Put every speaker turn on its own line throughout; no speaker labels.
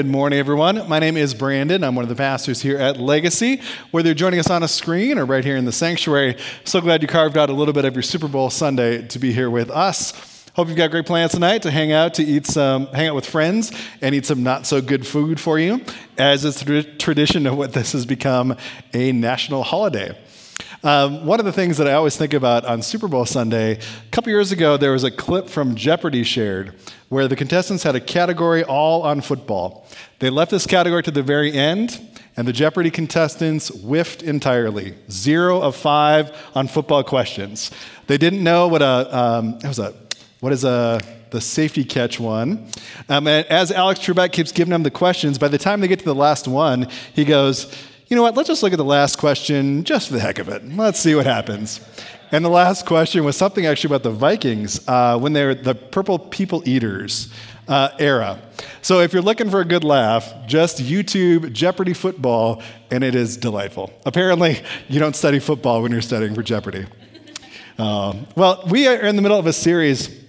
Good morning, everyone. My name is Brandon. I'm one of the pastors here at Legacy. Whether you're joining us on a screen or right here in the sanctuary, so glad you carved out a little bit of your Super Bowl Sunday to be here with us. Hope you've got great plans tonight to hang out, to eat some, hang out with friends, and eat some not so good food for you, as is the tradition of what this has become a national holiday. Um, one of the things that I always think about on Super Bowl Sunday, a couple years ago, there was a clip from Jeopardy shared where the contestants had a category all on football. They left this category to the very end, and the Jeopardy contestants whiffed entirely. Zero of five on football questions. They didn't know what a, um, was a, what is a, the safety catch one. Um, and as Alex Trebek keeps giving them the questions, by the time they get to the last one, he goes, you know what, let's just look at the last question just for the heck of it. Let's see what happens. And the last question was something actually about the Vikings uh, when they're the purple people eaters uh, era. So if you're looking for a good laugh, just YouTube Jeopardy football, and it is delightful. Apparently, you don't study football when you're studying for Jeopardy. Um, well, we are in the middle of a series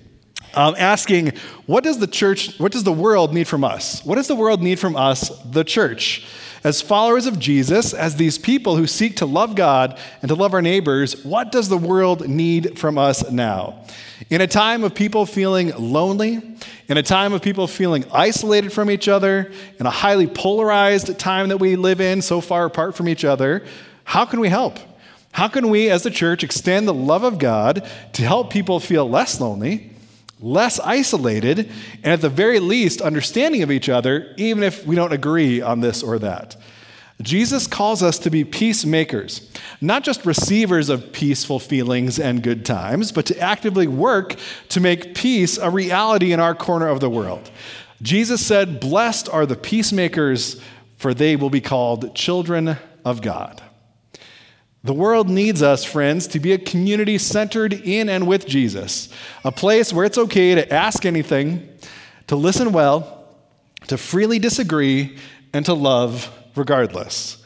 um, asking, what does the church, what does the world need from us? What does the world need from us, the church? As followers of Jesus, as these people who seek to love God and to love our neighbors, what does the world need from us now? In a time of people feeling lonely, in a time of people feeling isolated from each other, in a highly polarized time that we live in, so far apart from each other, how can we help? How can we, as the church, extend the love of God to help people feel less lonely less isolated, and at the very least, understanding of each other, even if we don't agree on this or that. Jesus calls us to be peacemakers, not just receivers of peaceful feelings and good times, but to actively work to make peace a reality in our corner of the world. Jesus said, Blessed are the peacemakers, for they will be called children of God. The world needs us, friends, to be a community centered in and with Jesus, a place where it's okay to ask anything, to listen well, to freely disagree, and to love regardless.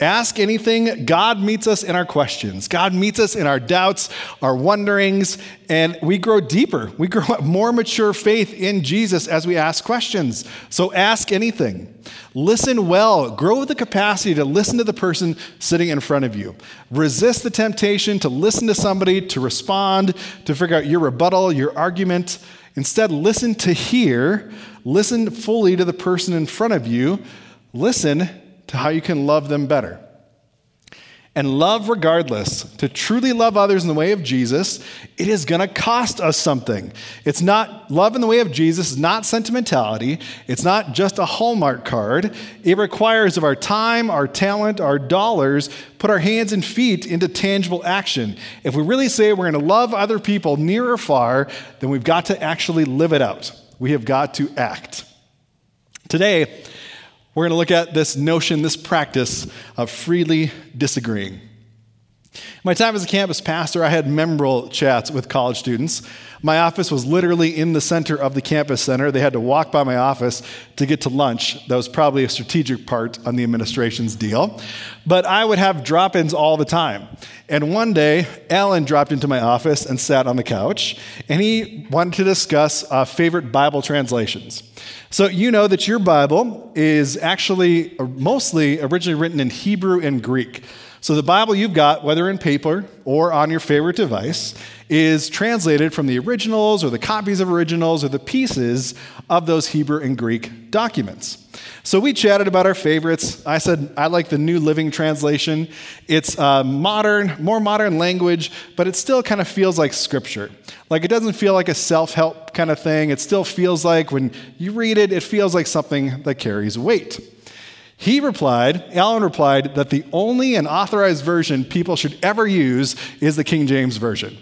Ask anything. God meets us in our questions. God meets us in our doubts, our wonderings, and we grow deeper. We grow more mature faith in Jesus as we ask questions. So ask anything. Listen well. Grow the capacity to listen to the person sitting in front of you. Resist the temptation to listen to somebody, to respond, to figure out your rebuttal, your argument. Instead, listen to hear. Listen fully to the person in front of you. Listen to how you can love them better. And love regardless, to truly love others in the way of Jesus, it is going to cost us something. It's not, love in the way of Jesus is not sentimentality. It's not just a Hallmark card. It requires of our time, our talent, our dollars, put our hands and feet into tangible action. If we really say we're going to love other people near or far, then we've got to actually live it out. We have got to act. Today, we're going to look at this notion, this practice of freely disagreeing. My time as a campus pastor, I had memorable chats with college students. My office was literally in the center of the campus center. They had to walk by my office to get to lunch. That was probably a strategic part on the administration's deal. But I would have drop ins all the time. And one day, Alan dropped into my office and sat on the couch, and he wanted to discuss uh, favorite Bible translations. So, you know that your Bible is actually uh, mostly originally written in Hebrew and Greek. So, the Bible you've got, whether in paper or on your favorite device, is translated from the originals or the copies of originals or the pieces of those Hebrew and Greek documents. So we chatted about our favorites. I said I like the New Living Translation. It's uh, modern, more modern language, but it still kind of feels like scripture. Like it doesn't feel like a self help kind of thing. It still feels like when you read it, it feels like something that carries weight. He replied, Alan replied, that the only and authorized version people should ever use is the King James Version.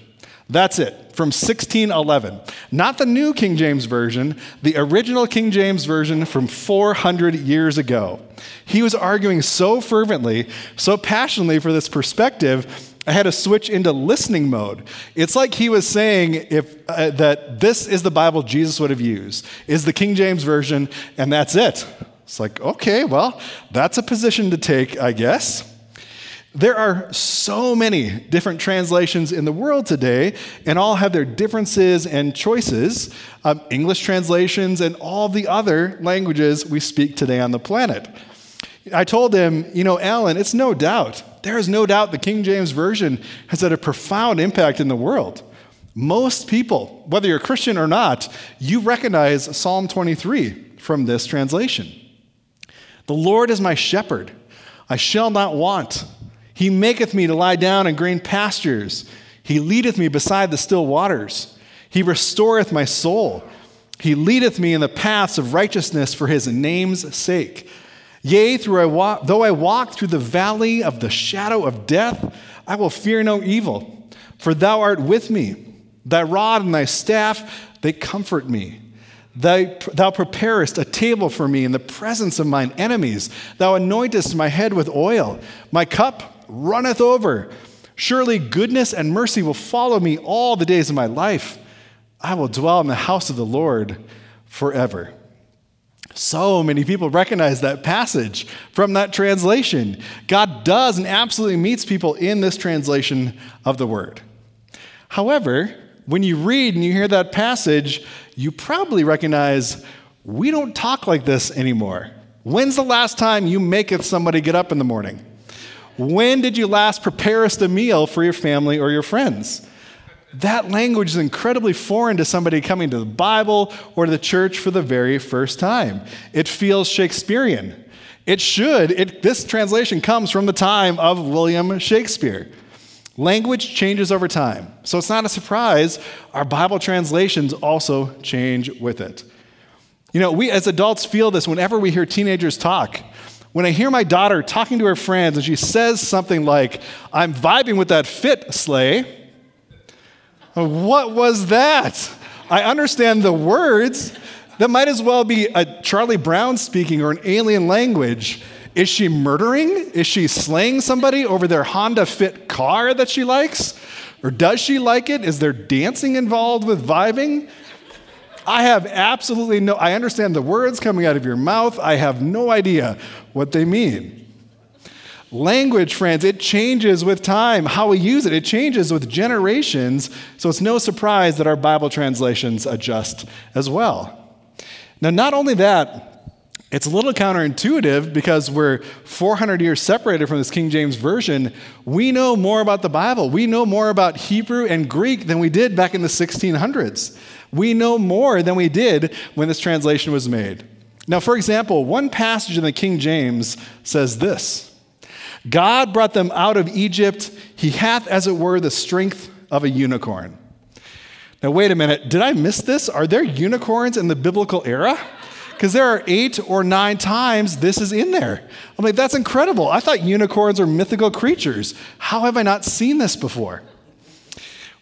That's it, from 1611. Not the new King James Version, the original King James Version from 400 years ago. He was arguing so fervently, so passionately for this perspective, I had to switch into listening mode. It's like he was saying if, uh, that this is the Bible Jesus would have used, is the King James Version, and that's it. It's like, okay, well, that's a position to take, I guess. There are so many different translations in the world today, and all have their differences and choices. Um, English translations and all the other languages we speak today on the planet. I told him, you know, Alan, it's no doubt. There is no doubt the King James Version has had a profound impact in the world. Most people, whether you're Christian or not, you recognize Psalm 23 from this translation. The Lord is my shepherd, I shall not want. He maketh me to lie down in green pastures. He leadeth me beside the still waters. He restoreth my soul. He leadeth me in the paths of righteousness for his name's sake. Yea, through I walk, though I walk through the valley of the shadow of death, I will fear no evil, for thou art with me. Thy rod and thy staff, they comfort me. Thou, thou preparest a table for me in the presence of mine enemies. Thou anointest my head with oil. My cup runneth over. Surely goodness and mercy will follow me all the days of my life. I will dwell in the house of the Lord forever. So many people recognize that passage from that translation. God does and absolutely meets people in this translation of the word. However, when you read and you hear that passage, you probably recognize we don't talk like this anymore. When's the last time you maketh somebody get up in the morning? When did you last prepare us a meal for your family or your friends? that language is incredibly foreign to somebody coming to the Bible or to the church for the very first time. It feels Shakespearean. It should. It, this translation comes from the time of William Shakespeare. Language changes over time. So it's not a surprise our Bible translations also change with it. You know, we as adults feel this whenever we hear teenagers talk. When I hear my daughter talking to her friends and she says something like, I'm vibing with that fit slay, what was that? I understand the words. That might as well be a Charlie Brown speaking or an alien language. Is she murdering? Is she slaying somebody over their Honda Fit car that she likes? Or does she like it? Is there dancing involved with vibing? I have absolutely no, I understand the words coming out of your mouth. I have no idea what they mean. Language, friends, it changes with time. How we use it, it changes with generations. So it's no surprise that our Bible translations adjust as well. Now, not only that, it's a little counterintuitive because we're 400 years separated from this King James Version. We know more about the Bible. We know more about Hebrew and Greek than we did back in the 1600s. We know more than we did when this translation was made. Now, for example, one passage in the King James says this God brought them out of Egypt. He hath, as it were, the strength of a unicorn. Now, wait a minute. Did I miss this? Are there unicorns in the biblical era? Because there are eight or nine times this is in there. I'm like, that's incredible. I thought unicorns are mythical creatures. How have I not seen this before?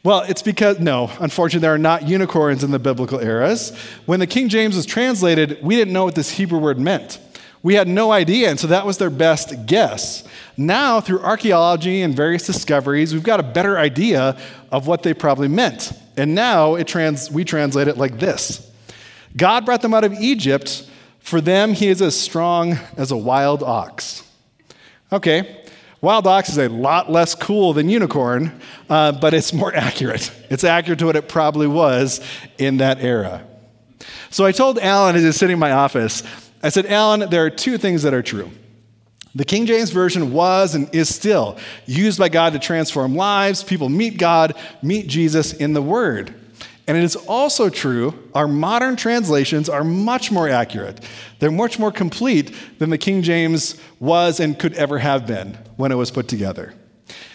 Well, it's because, no, unfortunately, there are not unicorns in the biblical eras. When the King James was translated, we didn't know what this Hebrew word meant. We had no idea, and so that was their best guess. Now, through archaeology and various discoveries, we've got a better idea of what they probably meant. And now it trans- we translate it like this God brought them out of Egypt. For them, he is as strong as a wild ox. Okay, wild ox is a lot less cool than unicorn, uh, but it's more accurate. It's accurate to what it probably was in that era. So I told Alan as he's sitting in my office, I said, Alan, there are two things that are true. The King James Version was and is still used by God to transform lives. People meet God, meet Jesus in the Word. And it is also true, our modern translations are much more accurate. They're much more complete than the King James was and could ever have been when it was put together.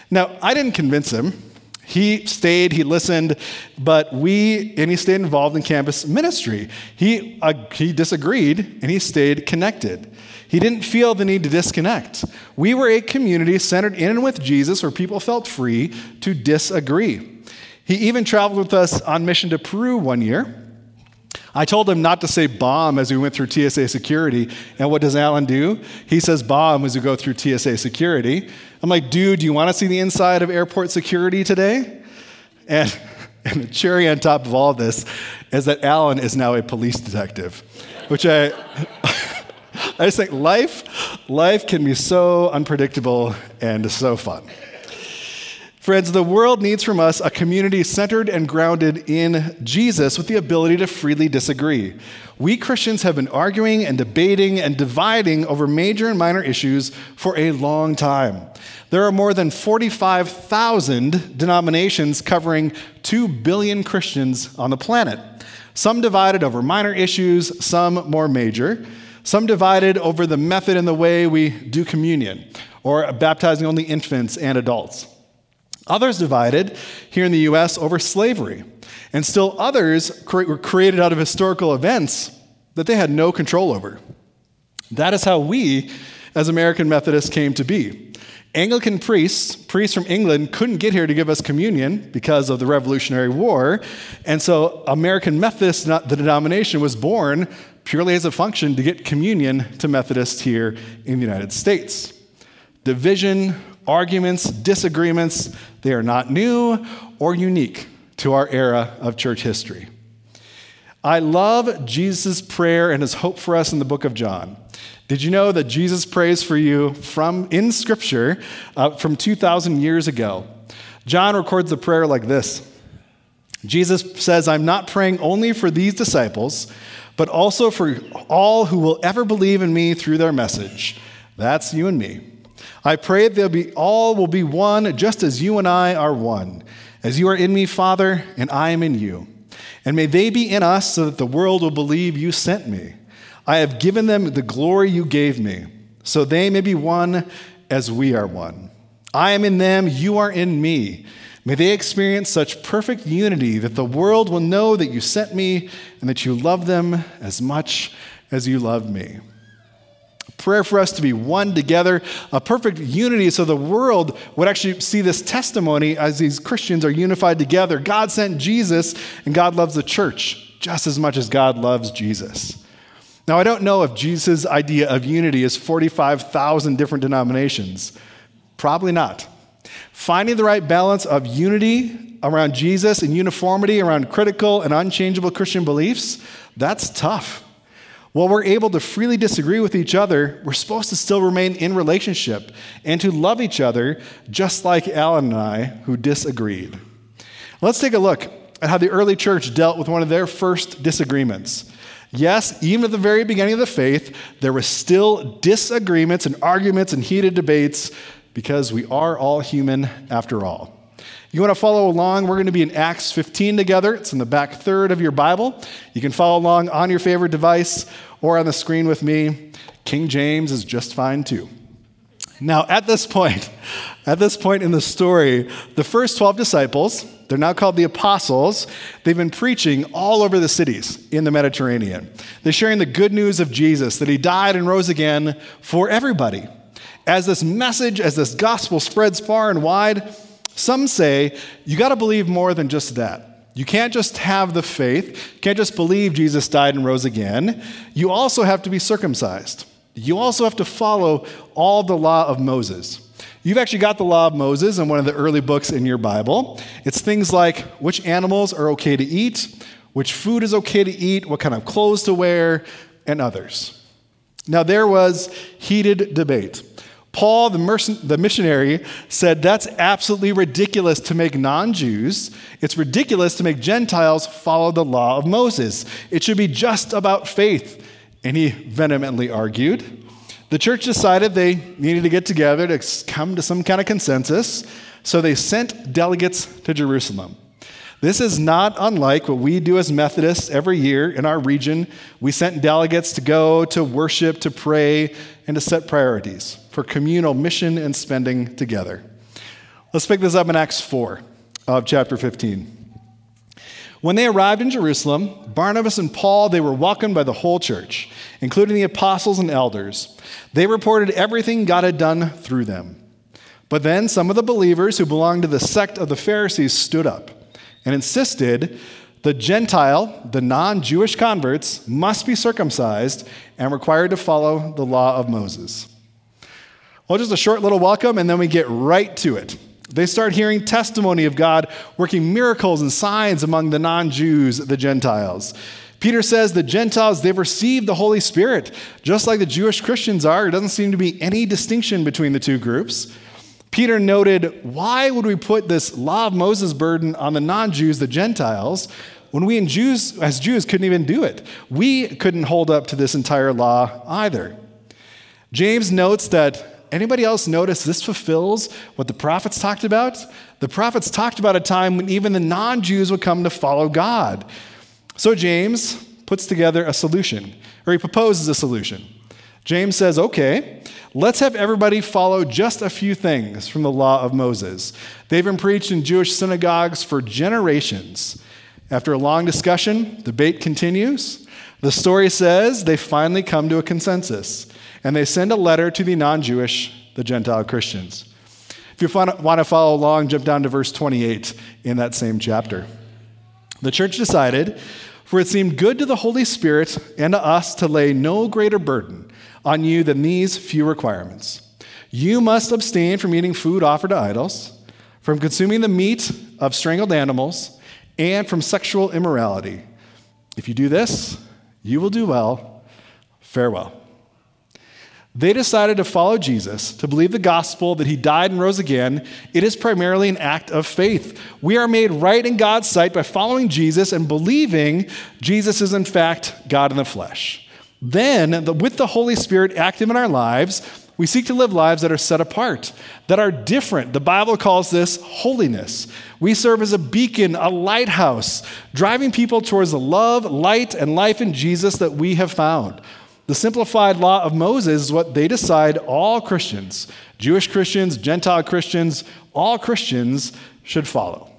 Now, I didn't convince him. He stayed, he listened, but we, and he stayed involved in campus ministry. He, uh, he disagreed and he stayed connected. He didn't feel the need to disconnect. We were a community centered in and with Jesus where people felt free to disagree. He even traveled with us on mission to Peru one year. I told him not to say bomb as we went through TSA security. And what does Alan do? He says bomb as we go through TSA security. I'm like, dude, do you want to see the inside of airport security today? And, and the cherry on top of all this is that Alan is now a police detective, which I, I just think life, Life can be so unpredictable and so fun. Friends, the world needs from us a community centered and grounded in Jesus with the ability to freely disagree. We Christians have been arguing and debating and dividing over major and minor issues for a long time. There are more than 45,000 denominations covering 2 billion Christians on the planet. Some divided over minor issues, some more major. Some divided over the method and the way we do communion, or baptizing only infants and adults. Others divided here in the US over slavery. And still others were created out of historical events that they had no control over. That is how we, as American Methodists, came to be. Anglican priests, priests from England, couldn't get here to give us communion because of the Revolutionary War. And so American Methodist, the denomination, was born purely as a function to get communion to Methodists here in the United States. Division, arguments, disagreements, they are not new or unique to our era of church history. I love Jesus' prayer and his hope for us in the book of John. Did you know that Jesus prays for you from in Scripture uh, from 2,000 years ago? John records the prayer like this Jesus says, I'm not praying only for these disciples, but also for all who will ever believe in me through their message. That's you and me. I pray that they'll be all will be one, just as you and I are one. As you are in me, Father, and I am in you. And may they be in us so that the world will believe you sent me. I have given them the glory you gave me, so they may be one as we are one. I am in them, you are in me. May they experience such perfect unity that the world will know that you sent me and that you love them as much as you love me prayer for us to be one together, a perfect unity so the world would actually see this testimony as these Christians are unified together. God sent Jesus, and God loves the church just as much as God loves Jesus. Now, I don't know if Jesus' idea of unity is 45,000 different denominations. Probably not. Finding the right balance of unity around Jesus and uniformity around critical and unchangeable Christian beliefs, that's tough. While we're able to freely disagree with each other, we're supposed to still remain in relationship and to love each other, just like Alan and I, who disagreed. Let's take a look at how the early church dealt with one of their first disagreements. Yes, even at the very beginning of the faith, there were still disagreements and arguments and heated debates because we are all human after all. You want to follow along? We're going to be in Acts 15 together. It's in the back third of your Bible. You can follow along on your favorite device or on the screen with me. King James is just fine too. Now, at this point, at this point in the story, the first 12 disciples, they're now called the apostles, they've been preaching all over the cities in the Mediterranean. They're sharing the good news of Jesus, that he died and rose again for everybody. As this message, as this gospel spreads far and wide, some say you got to believe more than just that. You can't just have the faith, you can't just believe Jesus died and rose again. You also have to be circumcised. You also have to follow all the law of Moses. You've actually got the law of Moses in one of the early books in your Bible. It's things like which animals are okay to eat, which food is okay to eat, what kind of clothes to wear, and others. Now, there was heated debate. Paul, the, the missionary, said that's absolutely ridiculous to make non Jews. It's ridiculous to make Gentiles follow the law of Moses. It should be just about faith. And he vehemently argued. The church decided they needed to get together to come to some kind of consensus, so they sent delegates to Jerusalem. This is not unlike what we do as Methodists every year in our region. We sent delegates to go to worship, to pray, and to set priorities for communal mission and spending together. Let's pick this up in Acts 4 of chapter 15. When they arrived in Jerusalem, Barnabas and Paul, they were welcomed by the whole church, including the apostles and elders. They reported everything God had done through them. But then some of the believers who belonged to the sect of the Pharisees stood up and insisted the Gentile, the non Jewish converts, must be circumcised and required to follow the law of Moses. Well, just a short little welcome, and then we get right to it. They start hearing testimony of God working miracles and signs among the non Jews, the Gentiles. Peter says the Gentiles, they've received the Holy Spirit, just like the Jewish Christians are. It doesn't seem to be any distinction between the two groups. Peter noted, why would we put this law of Moses burden on the non Jews, the Gentiles, when we Jews, as Jews couldn't even do it? We couldn't hold up to this entire law either. James notes that anybody else notice this fulfills what the prophets talked about? The prophets talked about a time when even the non Jews would come to follow God. So James puts together a solution, or he proposes a solution. James says, okay, let's have everybody follow just a few things from the law of Moses. They've been preached in Jewish synagogues for generations. After a long discussion, debate continues. The story says they finally come to a consensus, and they send a letter to the non Jewish, the Gentile Christians. If you want to follow along, jump down to verse 28 in that same chapter. The church decided, for it seemed good to the Holy Spirit and to us to lay no greater burden on you than these few requirements. You must abstain from eating food offered to idols, from consuming the meat of strangled animals, and from sexual immorality. If you do this, you will do well. Farewell. They decided to follow Jesus, to believe the gospel that he died and rose again. It is primarily an act of faith. We are made right in God's sight by following Jesus and believing Jesus is, in fact, God in the flesh. Then, with the Holy Spirit active in our lives, we seek to live lives that are set apart, that are different. The Bible calls this holiness. We serve as a beacon, a lighthouse, driving people towards the love, light, and life in Jesus that we have found. The simplified law of Moses is what they decide all Christians, Jewish Christians, Gentile Christians, all Christians should follow.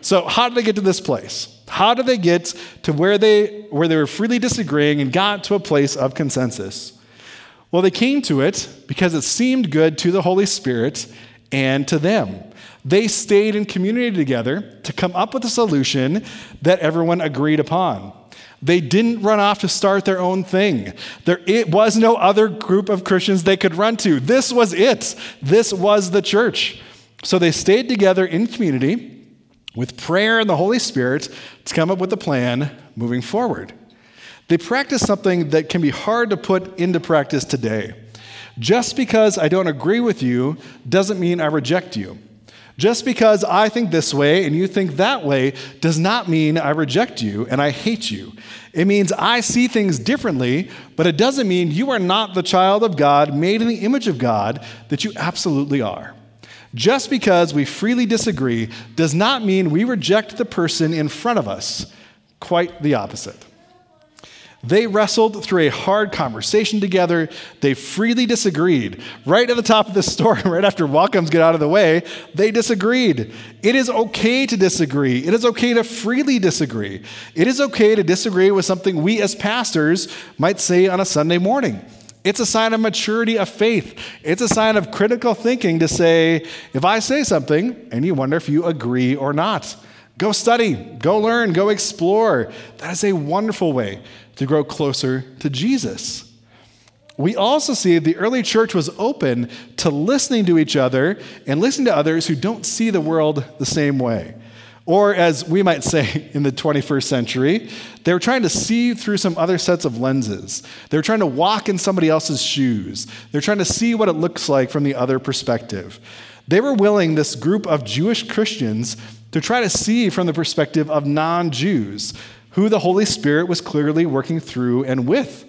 So, how did they get to this place? How did they get to where they, where they were freely disagreeing and got to a place of consensus? Well, they came to it because it seemed good to the Holy Spirit and to them. They stayed in community together to come up with a solution that everyone agreed upon. They didn't run off to start their own thing. There it was no other group of Christians they could run to. This was it. This was the church. So they stayed together in community with prayer and the Holy Spirit to come up with a plan moving forward. They practice something that can be hard to put into practice today. Just because I don't agree with you doesn't mean I reject you. Just because I think this way and you think that way does not mean I reject you and I hate you. It means I see things differently, but it doesn't mean you are not the child of God, made in the image of God, that you absolutely are. Just because we freely disagree does not mean we reject the person in front of us. Quite the opposite. They wrestled through a hard conversation together. They freely disagreed. Right at the top of the story, right after welcomes get out of the way, they disagreed. It is okay to disagree. It is okay to freely disagree. It is okay to disagree with something we as pastors might say on a Sunday morning. It's a sign of maturity of faith. It's a sign of critical thinking to say, if I say something and you wonder if you agree or not, go study, go learn, go explore. That is a wonderful way to grow closer to Jesus. We also see the early church was open to listening to each other and listening to others who don't see the world the same way. Or, as we might say in the 21st century, they were trying to see through some other sets of lenses. They were trying to walk in somebody else's shoes. They're trying to see what it looks like from the other perspective. They were willing, this group of Jewish Christians, to try to see from the perspective of non Jews who the Holy Spirit was clearly working through and with.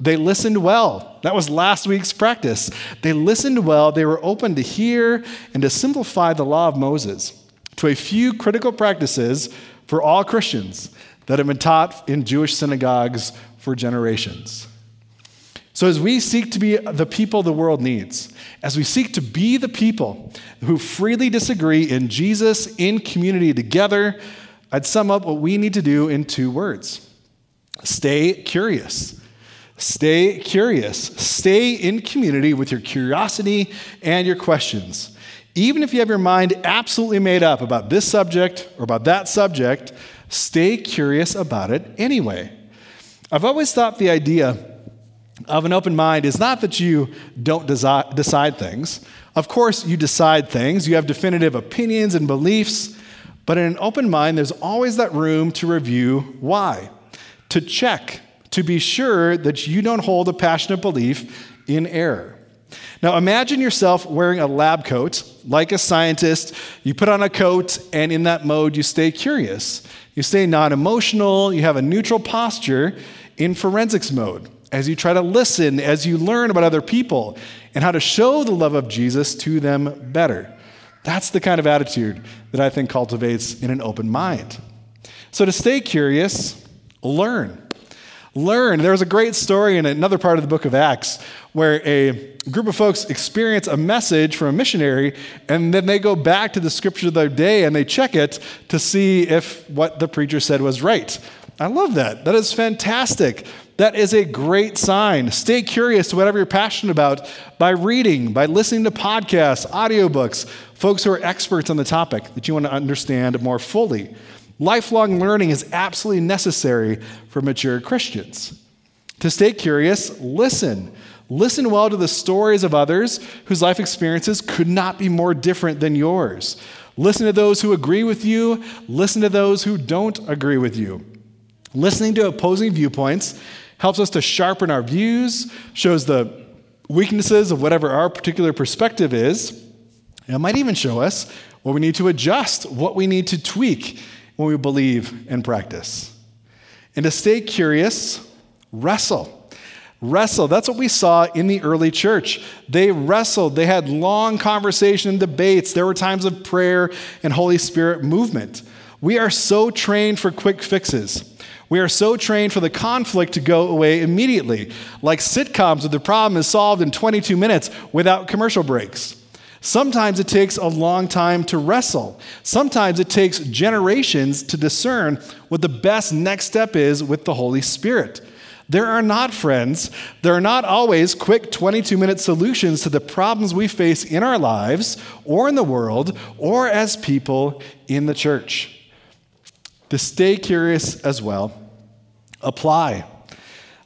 They listened well. That was last week's practice. They listened well. They were open to hear and to simplify the law of Moses to a few critical practices for all Christians that have been taught in Jewish synagogues for generations. So, as we seek to be the people the world needs, as we seek to be the people who freely disagree in Jesus, in community together, I'd sum up what we need to do in two words stay curious. Stay curious. Stay in community with your curiosity and your questions. Even if you have your mind absolutely made up about this subject or about that subject, stay curious about it anyway. I've always thought the idea of an open mind is not that you don't desi- decide things. Of course, you decide things, you have definitive opinions and beliefs. But in an open mind, there's always that room to review why, to check, to be sure that you don't hold a passionate belief in error. Now, imagine yourself wearing a lab coat, like a scientist. You put on a coat, and in that mode, you stay curious. You stay non emotional, you have a neutral posture in forensics mode as you try to listen, as you learn about other people, and how to show the love of Jesus to them better. That's the kind of attitude that I think cultivates in an open mind. So, to stay curious, learn. Learn. There was a great story in another part of the book of Acts where a group of folks experience a message from a missionary and then they go back to the scripture of their day and they check it to see if what the preacher said was right. I love that. That is fantastic. That is a great sign. Stay curious to whatever you're passionate about by reading, by listening to podcasts, audiobooks, folks who are experts on the topic that you want to understand more fully. Lifelong learning is absolutely necessary for mature Christians. To stay curious, listen. Listen well to the stories of others whose life experiences could not be more different than yours. Listen to those who agree with you, listen to those who don't agree with you. Listening to opposing viewpoints helps us to sharpen our views, shows the weaknesses of whatever our particular perspective is. It might even show us what we need to adjust, what we need to tweak when we believe and practice. And to stay curious, wrestle. Wrestle. That's what we saw in the early church. They wrestled. They had long conversation and debates. There were times of prayer and Holy Spirit movement. We are so trained for quick fixes. We are so trained for the conflict to go away immediately, like sitcoms where the problem is solved in 22 minutes without commercial breaks. Sometimes it takes a long time to wrestle. Sometimes it takes generations to discern what the best next step is with the Holy Spirit. There are not, friends, there are not always quick 22 minute solutions to the problems we face in our lives or in the world or as people in the church to stay curious as well, apply.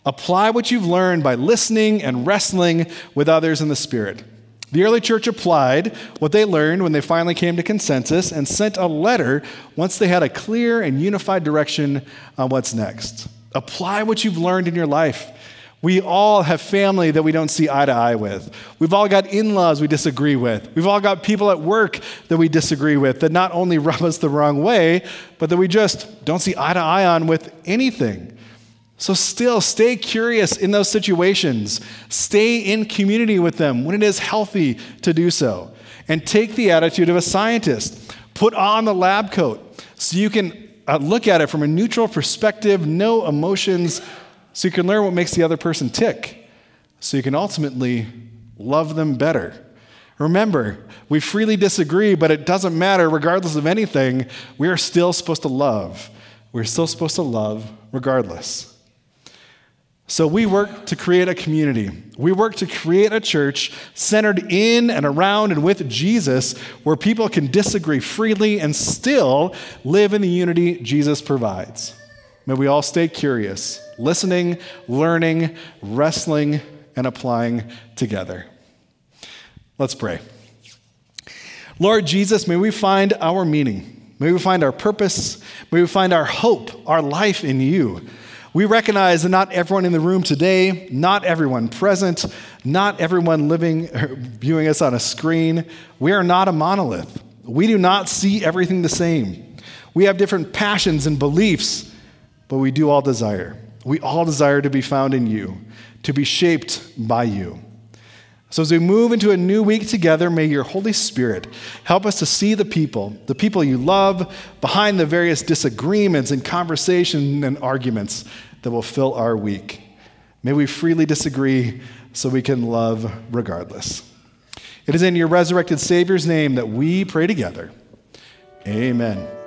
Apply what you've learned by listening and wrestling with others in the Spirit. The early church applied what they learned when they finally came to consensus and sent a letter once they had a clear and unified direction on what's next. Apply what you've learned in your life. We all have family that we don't see eye to eye with. We've all got in laws we disagree with. We've all got people at work that we disagree with that not only rub us the wrong way, but that we just don't see eye to eye on with anything. So, still stay curious in those situations. Stay in community with them when it is healthy to do so. And take the attitude of a scientist. Put on the lab coat so you can uh, look at it from a neutral perspective, no emotions so you can learn what makes the other person tick, so you can ultimately love them better. Remember, we freely disagree, but it doesn't matter. Regardless of anything, we are still supposed to love. We're still supposed to love regardless. So we work to create a community. We work to create a church centered in and around and with Jesus where people can disagree freely and still live in the unity Jesus provides. May we all stay curious, listening, learning, wrestling, and applying together. Let's pray. Lord Jesus, may we find our meaning. May we find our purpose. May we find our hope, our life in you. We recognize that not everyone in the room today, not everyone present, not everyone living, viewing us on a screen, we are not a monolith. We do not see everything the same. We have different passions and beliefs but we do all desire. We all desire to be found in you, to be shaped by you. So, as we move into a new week together, may your Holy Spirit help us to see the people, the people you love, behind the various disagreements and conversations and arguments that will fill our week. May we freely disagree so we can love regardless. It is in your resurrected Savior's name that we pray together. Amen.